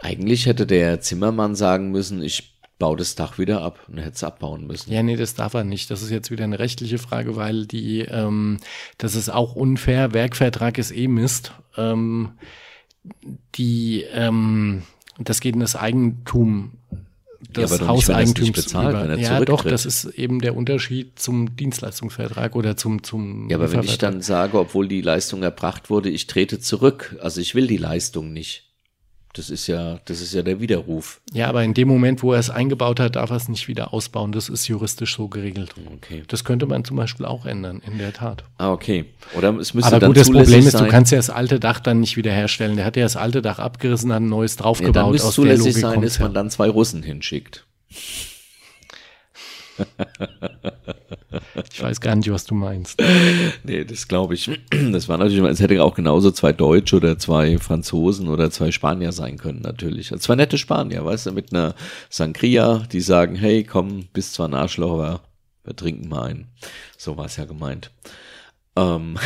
Eigentlich hätte der Zimmermann sagen müssen, ich baue das Dach wieder ab und hätte es abbauen müssen. Ja, nee, das darf er nicht. Das ist jetzt wieder eine rechtliche Frage, weil die, ähm, das ist auch unfair. Werkvertrag ist eh Mist. Ähm, die, ähm, das geht in das Eigentum des ja, aber Hauseigentums bezahlt, über. wenn er ja, doch, das ist eben der Unterschied zum Dienstleistungsvertrag oder zum zum Ja, aber wenn ich dann sage, obwohl die Leistung erbracht wurde, ich trete zurück, also ich will die Leistung nicht. Das ist ja, das ist ja der Widerruf. ja, aber in dem Moment, wo er es eingebaut hat, darf er es nicht wieder ausbauen. Das ist juristisch so geregelt. Okay. Das könnte man zum Beispiel auch ändern, in der Tat. Ah, okay. Oder es müsste Aber dann gut, das Problem ist, sein. du kannst ja das alte Dach dann nicht wiederherstellen. Der hat ja das alte Dach abgerissen, hat ein neues ja, draufgebaut. dann müsste zulässig sein, dass man ja. dann zwei Russen hinschickt. Ich weiß gar nicht, was du meinst. Nee, das glaube ich. Das war natürlich, es hätte auch genauso zwei Deutsche oder zwei Franzosen oder zwei Spanier sein können, natürlich. Also zwei nette Spanier, weißt du, mit einer Sangria, die sagen, hey, komm, bist zwar ein Arschloch, aber wir trinken mal ein. So war es ja gemeint. Ähm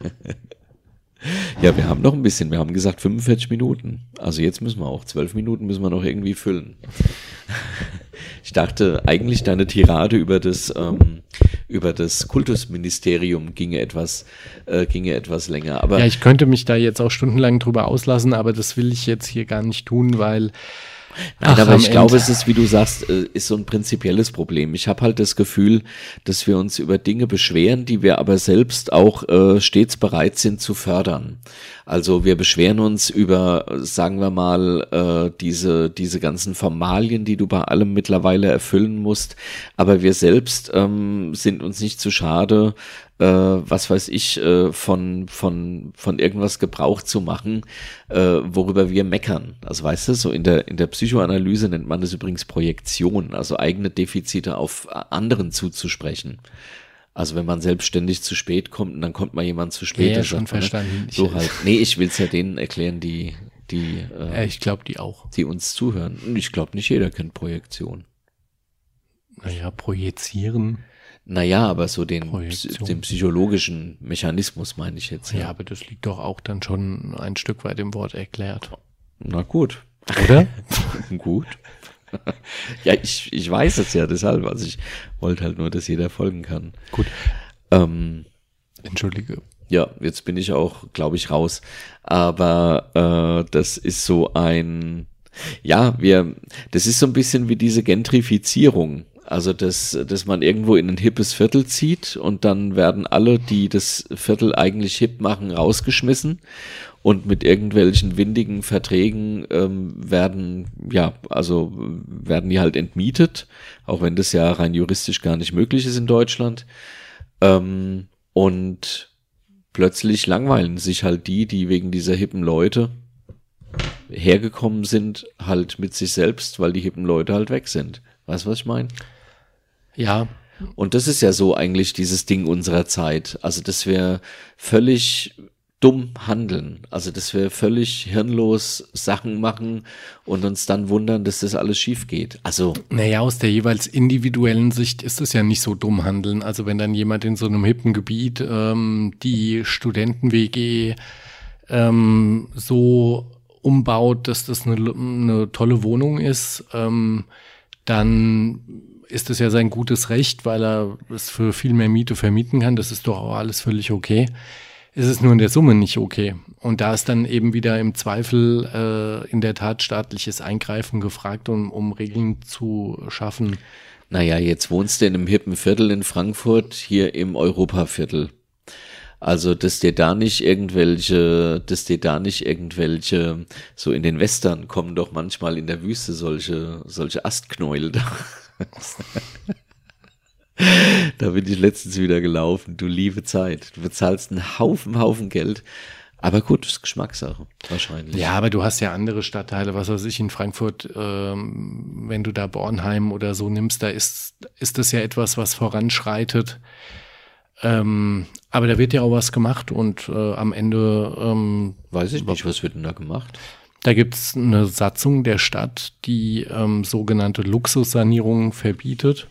ja, wir haben noch ein bisschen, wir haben gesagt 45 Minuten. Also jetzt müssen wir auch, 12 Minuten müssen wir noch irgendwie füllen. Ich dachte eigentlich deine Tirade über das ähm, über das Kultusministerium ginge etwas äh, ginge etwas länger, aber Ja, ich könnte mich da jetzt auch stundenlang drüber auslassen, aber das will ich jetzt hier gar nicht tun, weil. Nein, Ach, aber ich glaube, Ende- es ist, wie du sagst, äh, ist so ein prinzipielles Problem. Ich habe halt das Gefühl, dass wir uns über Dinge beschweren, die wir aber selbst auch äh, stets bereit sind zu fördern. Also wir beschweren uns über, sagen wir mal, äh, diese, diese ganzen Formalien, die du bei allem mittlerweile erfüllen musst. Aber wir selbst ähm, sind uns nicht zu schade, äh, was weiß ich, äh, von, von, von irgendwas Gebrauch zu machen, äh, worüber wir meckern. Also weißt du, so in der, in der Psychoanalyse nennt man das übrigens Projektion, also eigene Defizite auf anderen zuzusprechen. Also wenn man selbstständig zu spät kommt und dann kommt mal jemand zu spät. Ja, dann schon sagt ne, verstanden. So Ich- halt. Nee, ich will's ja denen erklären, die, die, Äh, äh, ich glaube, die auch. die uns zuhören. Und Ich glaube, nicht jeder kennt Projektion. Naja, projizieren. Naja, aber so den, Projektion. den psychologischen Mechanismus meine ich jetzt. Ja, aber das liegt doch auch dann schon ein Stück weit im Wort erklärt. Na gut. Oder? Gut. ja, ich, ich weiß es ja deshalb. Also ich wollte halt nur, dass jeder folgen kann. Gut. Ähm, Entschuldige. ja, jetzt bin ich auch, glaube ich, raus. Aber äh, das ist so ein, ja, wir, das ist so ein bisschen wie diese Gentrifizierung. Also, dass, dass man irgendwo in ein hippes Viertel zieht und dann werden alle, die das Viertel eigentlich hip machen, rausgeschmissen und mit irgendwelchen windigen Verträgen ähm, werden, ja, also werden die halt entmietet, auch wenn das ja rein juristisch gar nicht möglich ist in Deutschland. Ähm, und plötzlich langweilen sich halt die, die wegen dieser hippen Leute hergekommen sind, halt mit sich selbst, weil die hippen Leute halt weg sind. Weißt du, was ich meine? Ja, Und das ist ja so eigentlich dieses Ding unserer Zeit. Also, dass wir völlig dumm handeln. Also, dass wir völlig hirnlos Sachen machen und uns dann wundern, dass das alles schief geht. Also, Naja, aus der jeweils individuellen Sicht ist es ja nicht so dumm handeln. Also wenn dann jemand in so einem hippen Gebiet ähm, die Studenten-WG ähm, so umbaut, dass das eine, eine tolle Wohnung ist, ähm, dann ist es ja sein gutes Recht, weil er es für viel mehr Miete vermieten kann. Das ist doch auch alles völlig okay. Es ist nur in der Summe nicht okay. Und da ist dann eben wieder im Zweifel äh, in der Tat staatliches Eingreifen gefragt, um, um Regeln zu schaffen. Naja, jetzt wohnst du in einem hippen Viertel in Frankfurt, hier im Europaviertel. Also, dass dir da nicht irgendwelche, dass dir da nicht irgendwelche, so in den Western kommen doch manchmal in der Wüste solche, solche Astknäuel da. da bin ich letztens wieder gelaufen. Du liebe Zeit. Du bezahlst einen Haufen, Haufen Geld. Aber gut, das ist Geschmackssache, wahrscheinlich. Ja, aber du hast ja andere Stadtteile, was weiß ich, in Frankfurt, ähm, wenn du da Bornheim oder so nimmst, da ist, ist das ja etwas, was voranschreitet. Ähm, aber da wird ja auch was gemacht und äh, am Ende ähm, Weiß ich nicht, was wird denn da gemacht? Da gibt's eine Satzung der Stadt, die ähm, sogenannte Luxussanierungen verbietet.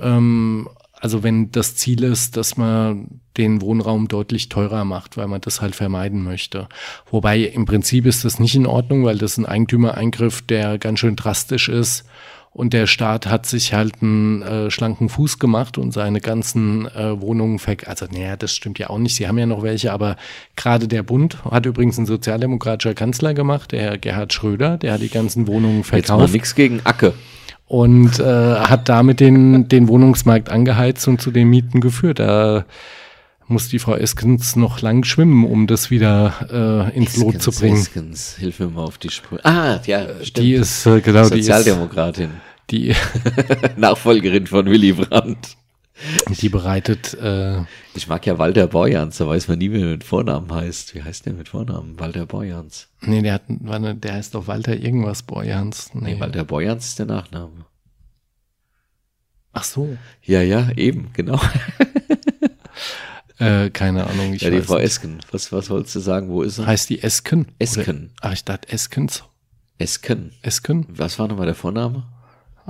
Ähm, also wenn das Ziel ist, dass man den Wohnraum deutlich teurer macht, weil man das halt vermeiden möchte. Wobei im Prinzip ist das nicht in Ordnung, weil das ein Eigentümereingriff, der ganz schön drastisch ist. Und der Staat hat sich halt einen äh, schlanken Fuß gemacht und seine ganzen äh, Wohnungen verk Also, naja, das stimmt ja auch nicht. Sie haben ja noch welche, aber gerade der Bund hat übrigens ein sozialdemokratischer Kanzler gemacht, der Herr Gerhard Schröder, der hat die ganzen Wohnungen verkauft. Jetzt mal nichts gegen Acke. Und äh, hat damit den, den Wohnungsmarkt angeheizt und zu den Mieten geführt. Da muss die Frau Eskens noch lang schwimmen, um das wieder äh, ins Lot zu bringen. Eskens, hilf mir mal auf die Spur. Ah, ja, stimmt. Die ist, äh, genau, die Sozialdemokratin. die, Nachfolgerin von Willy Brandt. Die bereitet, äh, Ich mag ja Walter Borjans, da weiß man nie, wie er mit Vornamen heißt. Wie heißt der mit Vornamen? Walter Borjans. nee, der hat, der heißt doch Walter irgendwas Borjans. Nee, Nee, Walter Borjans ist der Nachname. Ach so. Ja, ja, eben, genau. Äh, keine Ahnung, ich ja, die Frau nicht. Esken. Was, was wolltest du sagen? Wo ist sie? Heißt die Esken? Esken. Oder, ach, ich dachte Eskens. Esken. Esken? Was war nochmal der Vorname?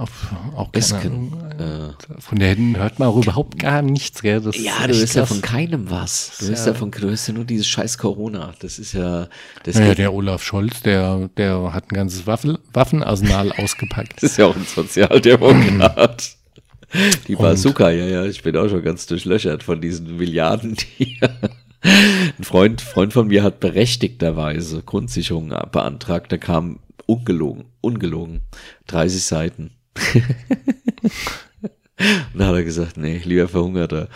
Auf, auch Esken. Äh, Von der hört man auch überhaupt gar nichts, gell? Das ja, du hörst ja von keinem was. Du hörst ja- von, du hörst ja nur dieses scheiß Corona. Das ist ja, das, Naja, der Olaf Scholz, der, der hat ein ganzes Waffel, Waffenarsenal ausgepackt. das ist ja auch ein Sozialdemokrat. Die Bazooka, ja, ja, ich bin auch schon ganz durchlöchert von diesen Milliarden, die ein Freund, Freund von mir hat berechtigterweise Grundsicherung beantragt, da kam ungelogen, ungelogen, 30 Seiten. Und dann hat er gesagt, nee, lieber verhungert er.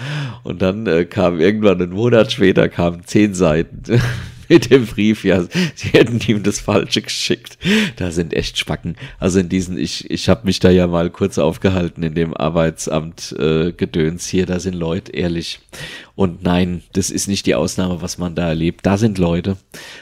Und dann äh, kam irgendwann einen Monat später kamen zehn Seiten mit dem Brief, ja, sie hätten ihm das Falsche geschickt. Da sind echt Spacken. Also in diesen, ich, ich habe mich da ja mal kurz aufgehalten in dem Arbeitsamt äh, Gedöns hier, da sind Leute, ehrlich. Und nein, das ist nicht die Ausnahme, was man da erlebt. Da sind Leute.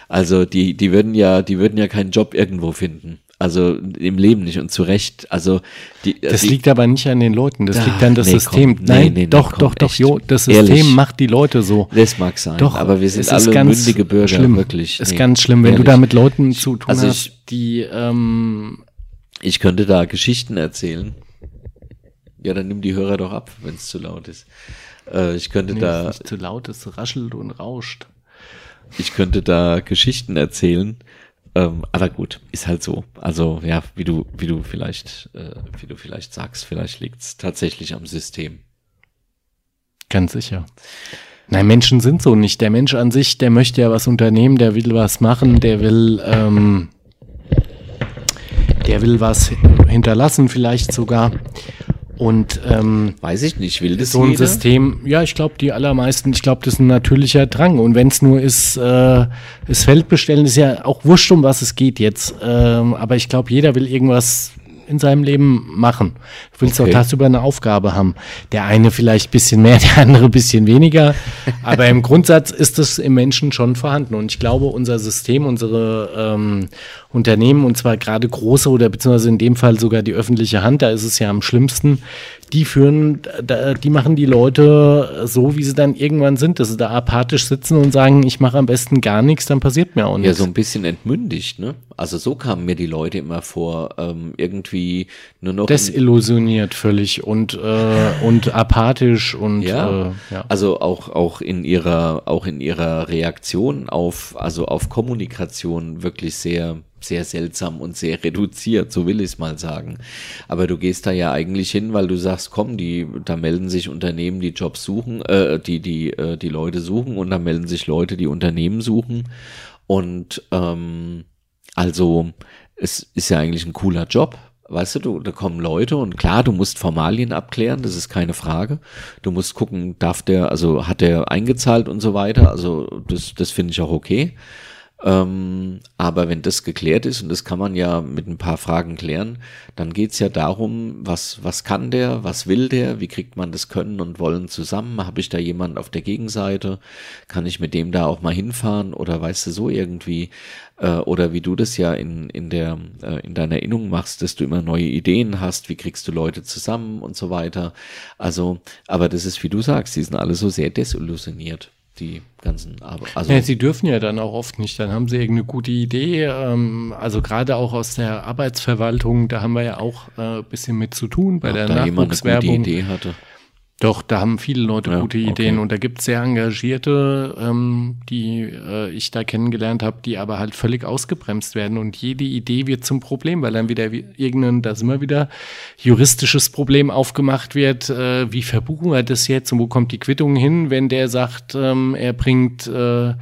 Also die, die würden ja, die würden ja keinen Job irgendwo finden. Also im Leben nicht und zu Recht. Also die, Das die, liegt aber nicht an den Leuten, das Ach, liegt an das nee, System. komm, Nein, nee, nee, doch, komm, doch, doch, jo, das System Ehrlich. macht die Leute so. Das mag sein, Doch, aber wir sind es alle ist ganz mündige Bürger, schlimm. wirklich. Ist ganz schlimm, wenn du ehrlich. da mit Leuten zu tun Also hast, ich- die, ähm, Ich könnte da Geschichten erzählen. Ja, dann nimm die Hörer doch ab, wenn es zu laut ist. Äh, ich könnte nee, da, ist nicht zu laut, es raschelt und rauscht. ich könnte da Geschichten erzählen. Ähm, aber gut, ist halt so. Also ja, wie du, wie du vielleicht, äh, wie du vielleicht sagst, vielleicht liegt's tatsächlich am System. Ganz sicher. Nein, Menschen sind so nicht. Der Mensch an sich, der möchte ja was unternehmen, der will was machen, der will, ähm, der will was hinterlassen, vielleicht sogar. Und ähm, Weiß ich nicht, will das so ein jeder? System, ja, ich glaube, die allermeisten, ich glaube, das ist ein natürlicher Drang. Und wenn es nur ist, äh, das Feld bestellen, ist ja auch wurscht, um was es geht jetzt. Ähm, aber ich glaube, jeder will irgendwas in seinem Leben machen. Du willst Okay. auch tagsüber eine Aufgabe haben. Der eine vielleicht ein bisschen mehr, der andere ein bisschen weniger. Aber im Grundsatz ist es im Menschen schon vorhanden. Und ich glaube, unser System, unsere ähm, Unternehmen, und zwar gerade große oder beziehungsweise in dem Fall sogar die öffentliche Hand, da ist es ja am schlimmsten, die führen, die machen die Leute so, wie sie dann irgendwann sind, dass sie da apathisch sitzen und sagen, ich mache am besten gar nichts, dann passiert mir auch Ja, nichts. so ein bisschen entmündigt, ne? Also so kamen mir die Leute immer vor, ähm, irgendwie nur noch. in- Desillusioniert völlig und, äh, und apathisch und Ja, äh, ja. also auch, auch in ihrer, auch in ihrer Reaktion auf, also auf Kommunikation wirklich sehr, sehr seltsam und sehr reduziert, so will ich es mal sagen. Aber du gehst da ja eigentlich hin, weil du sagst, komm, die, da melden sich Unternehmen, die Jobs suchen, äh, die, die, äh, die Leute suchen und da melden sich Leute, die Unternehmen suchen. Und ähm, also es ist ja eigentlich ein cooler Job. Weißt du, du, da kommen Leute und klar, du musst Formalien abklären, das ist keine Frage. Du musst gucken, darf der, also hat der eingezahlt und so weiter. Also das, das finde ich auch okay. Ähm, aber wenn das geklärt ist, und das kann man ja mit ein paar Fragen klären, dann geht's ja darum, was, was kann der, was will der, wie kriegt man das Können und Wollen zusammen? Habe ich da jemanden auf der Gegenseite? Kann ich mit dem da auch mal hinfahren? Oder weißt du so irgendwie? Äh, oder wie du das ja in, in, der, äh, in deiner Erinnerung machst, dass du immer neue Ideen hast, wie kriegst du Leute zusammen und so weiter. Also, aber das ist, wie du sagst, die sind alle so sehr desillusioniert die ganzen Arbeit. Also ja, sie dürfen ja dann auch oft nicht. Dann haben sie irgendeine gute Idee. Ähm, also gerade auch aus der Arbeitsverwaltung, da haben wir ja auch ein äh, bisschen mit zu tun bei ja, der da Nachwuchswerbung. Jemand eine gute Idee hatte. Doch, da haben viele Leute ja, gute Ideen okay. und da gibt es sehr engagierte, ähm, die äh, ich da kennengelernt habe, die aber halt völlig ausgebremst werden und jede Idee wird zum Problem, weil dann wieder irgendein, da sind wir wieder, juristisches Problem aufgemacht wird. Äh, wie verbuchen wir das jetzt und wo kommt die Quittung hin, wenn der sagt, ähm, er bringt äh,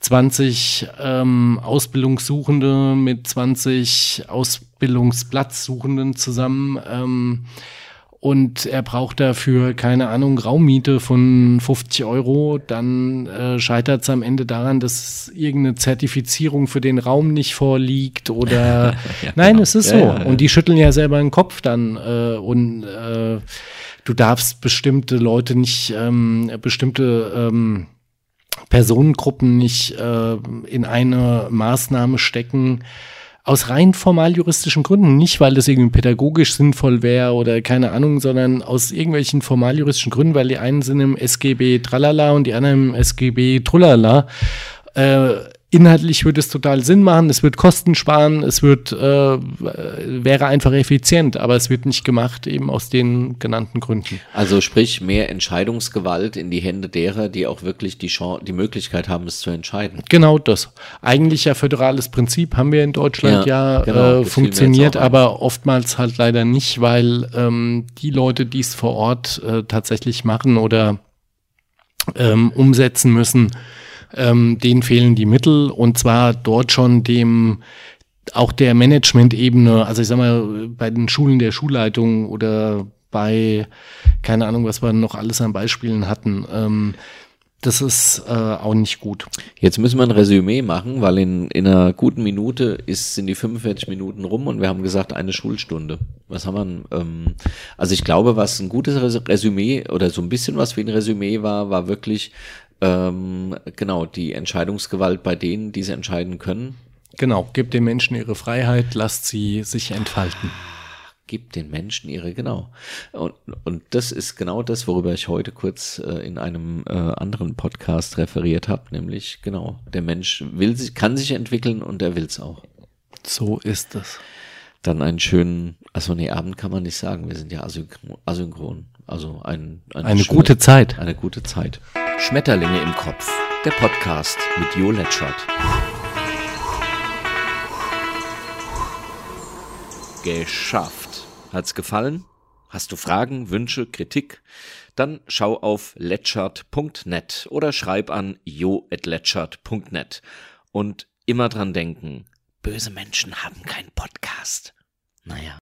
20 ähm, Ausbildungssuchende mit 20 Ausbildungsplatzsuchenden zusammen. Ähm, und er braucht dafür, keine Ahnung, Raummiete von 50 Euro, dann äh, scheitert es am Ende daran, dass irgendeine Zertifizierung für den Raum nicht vorliegt oder ja, nein, genau. es ist so. Ja, ja, und die schütteln ja selber den Kopf dann äh, und äh, du darfst bestimmte Leute nicht, ähm, bestimmte ähm, Personengruppen nicht äh, in eine Maßnahme stecken, aus rein formal juristischen Gründen. Nicht, weil das irgendwie pädagogisch sinnvoll wäre oder keine Ahnung, sondern aus irgendwelchen formal juristischen Gründen, weil die einen sind im SGB Tralala und die anderen im SGB Trullala. Äh, inhaltlich würde es total Sinn machen, es wird Kosten sparen, es wird, äh, wäre einfach effizient, aber es wird nicht gemacht, eben aus den genannten Gründen. Also sprich, mehr Entscheidungsgewalt in die Hände derer, die auch wirklich die, Chance, die Möglichkeit haben, es zu entscheiden. Genau das. Eigentlich ja föderales Prinzip haben wir in Deutschland ja, ja genau, äh, funktioniert, aber oftmals halt leider nicht, weil ähm, die Leute, die es vor Ort äh, tatsächlich machen oder ähm, umsetzen müssen, ähm, denen fehlen die Mittel und zwar dort schon dem auch der Management-Ebene, also ich sag mal, bei den Schulen der Schulleitung oder bei, keine Ahnung, was wir noch alles an Beispielen hatten, ähm, das ist äh, auch nicht gut. Jetzt müssen wir ein Resümee machen, weil in, in einer guten Minute ist, sind die 45 Minuten rum und wir haben gesagt, eine Schulstunde. Was haben wir? Ähm, also ich glaube, was ein gutes Resümee oder so ein bisschen was wie ein Resümee war, war wirklich ähm, genau, die Entscheidungsgewalt bei denen, die sie entscheiden können. Genau, gibt den Menschen ihre Freiheit, lasst sie sich entfalten. Gibt den Menschen ihre, genau. Und, und das ist genau das, worüber ich heute kurz äh, in einem äh, anderen Podcast referiert habe, nämlich genau, der Mensch will sich, kann sich entwickeln und er will es auch. So ist es. Dann einen schönen, also nee, Abend kann man nicht sagen, wir sind ja asynchron. Also ein, ein eine schöne, gute Zeit. Eine gute Zeit. Schmetterlinge im Kopf. Der Podcast mit Jo Letschert. Geschafft. Hat's gefallen? Hast du Fragen, Wünsche, Kritik? Dann schau auf letschert.net oder schreib an jo.letschert.net. Und immer dran denken, böse Menschen haben keinen Podcast. Naja.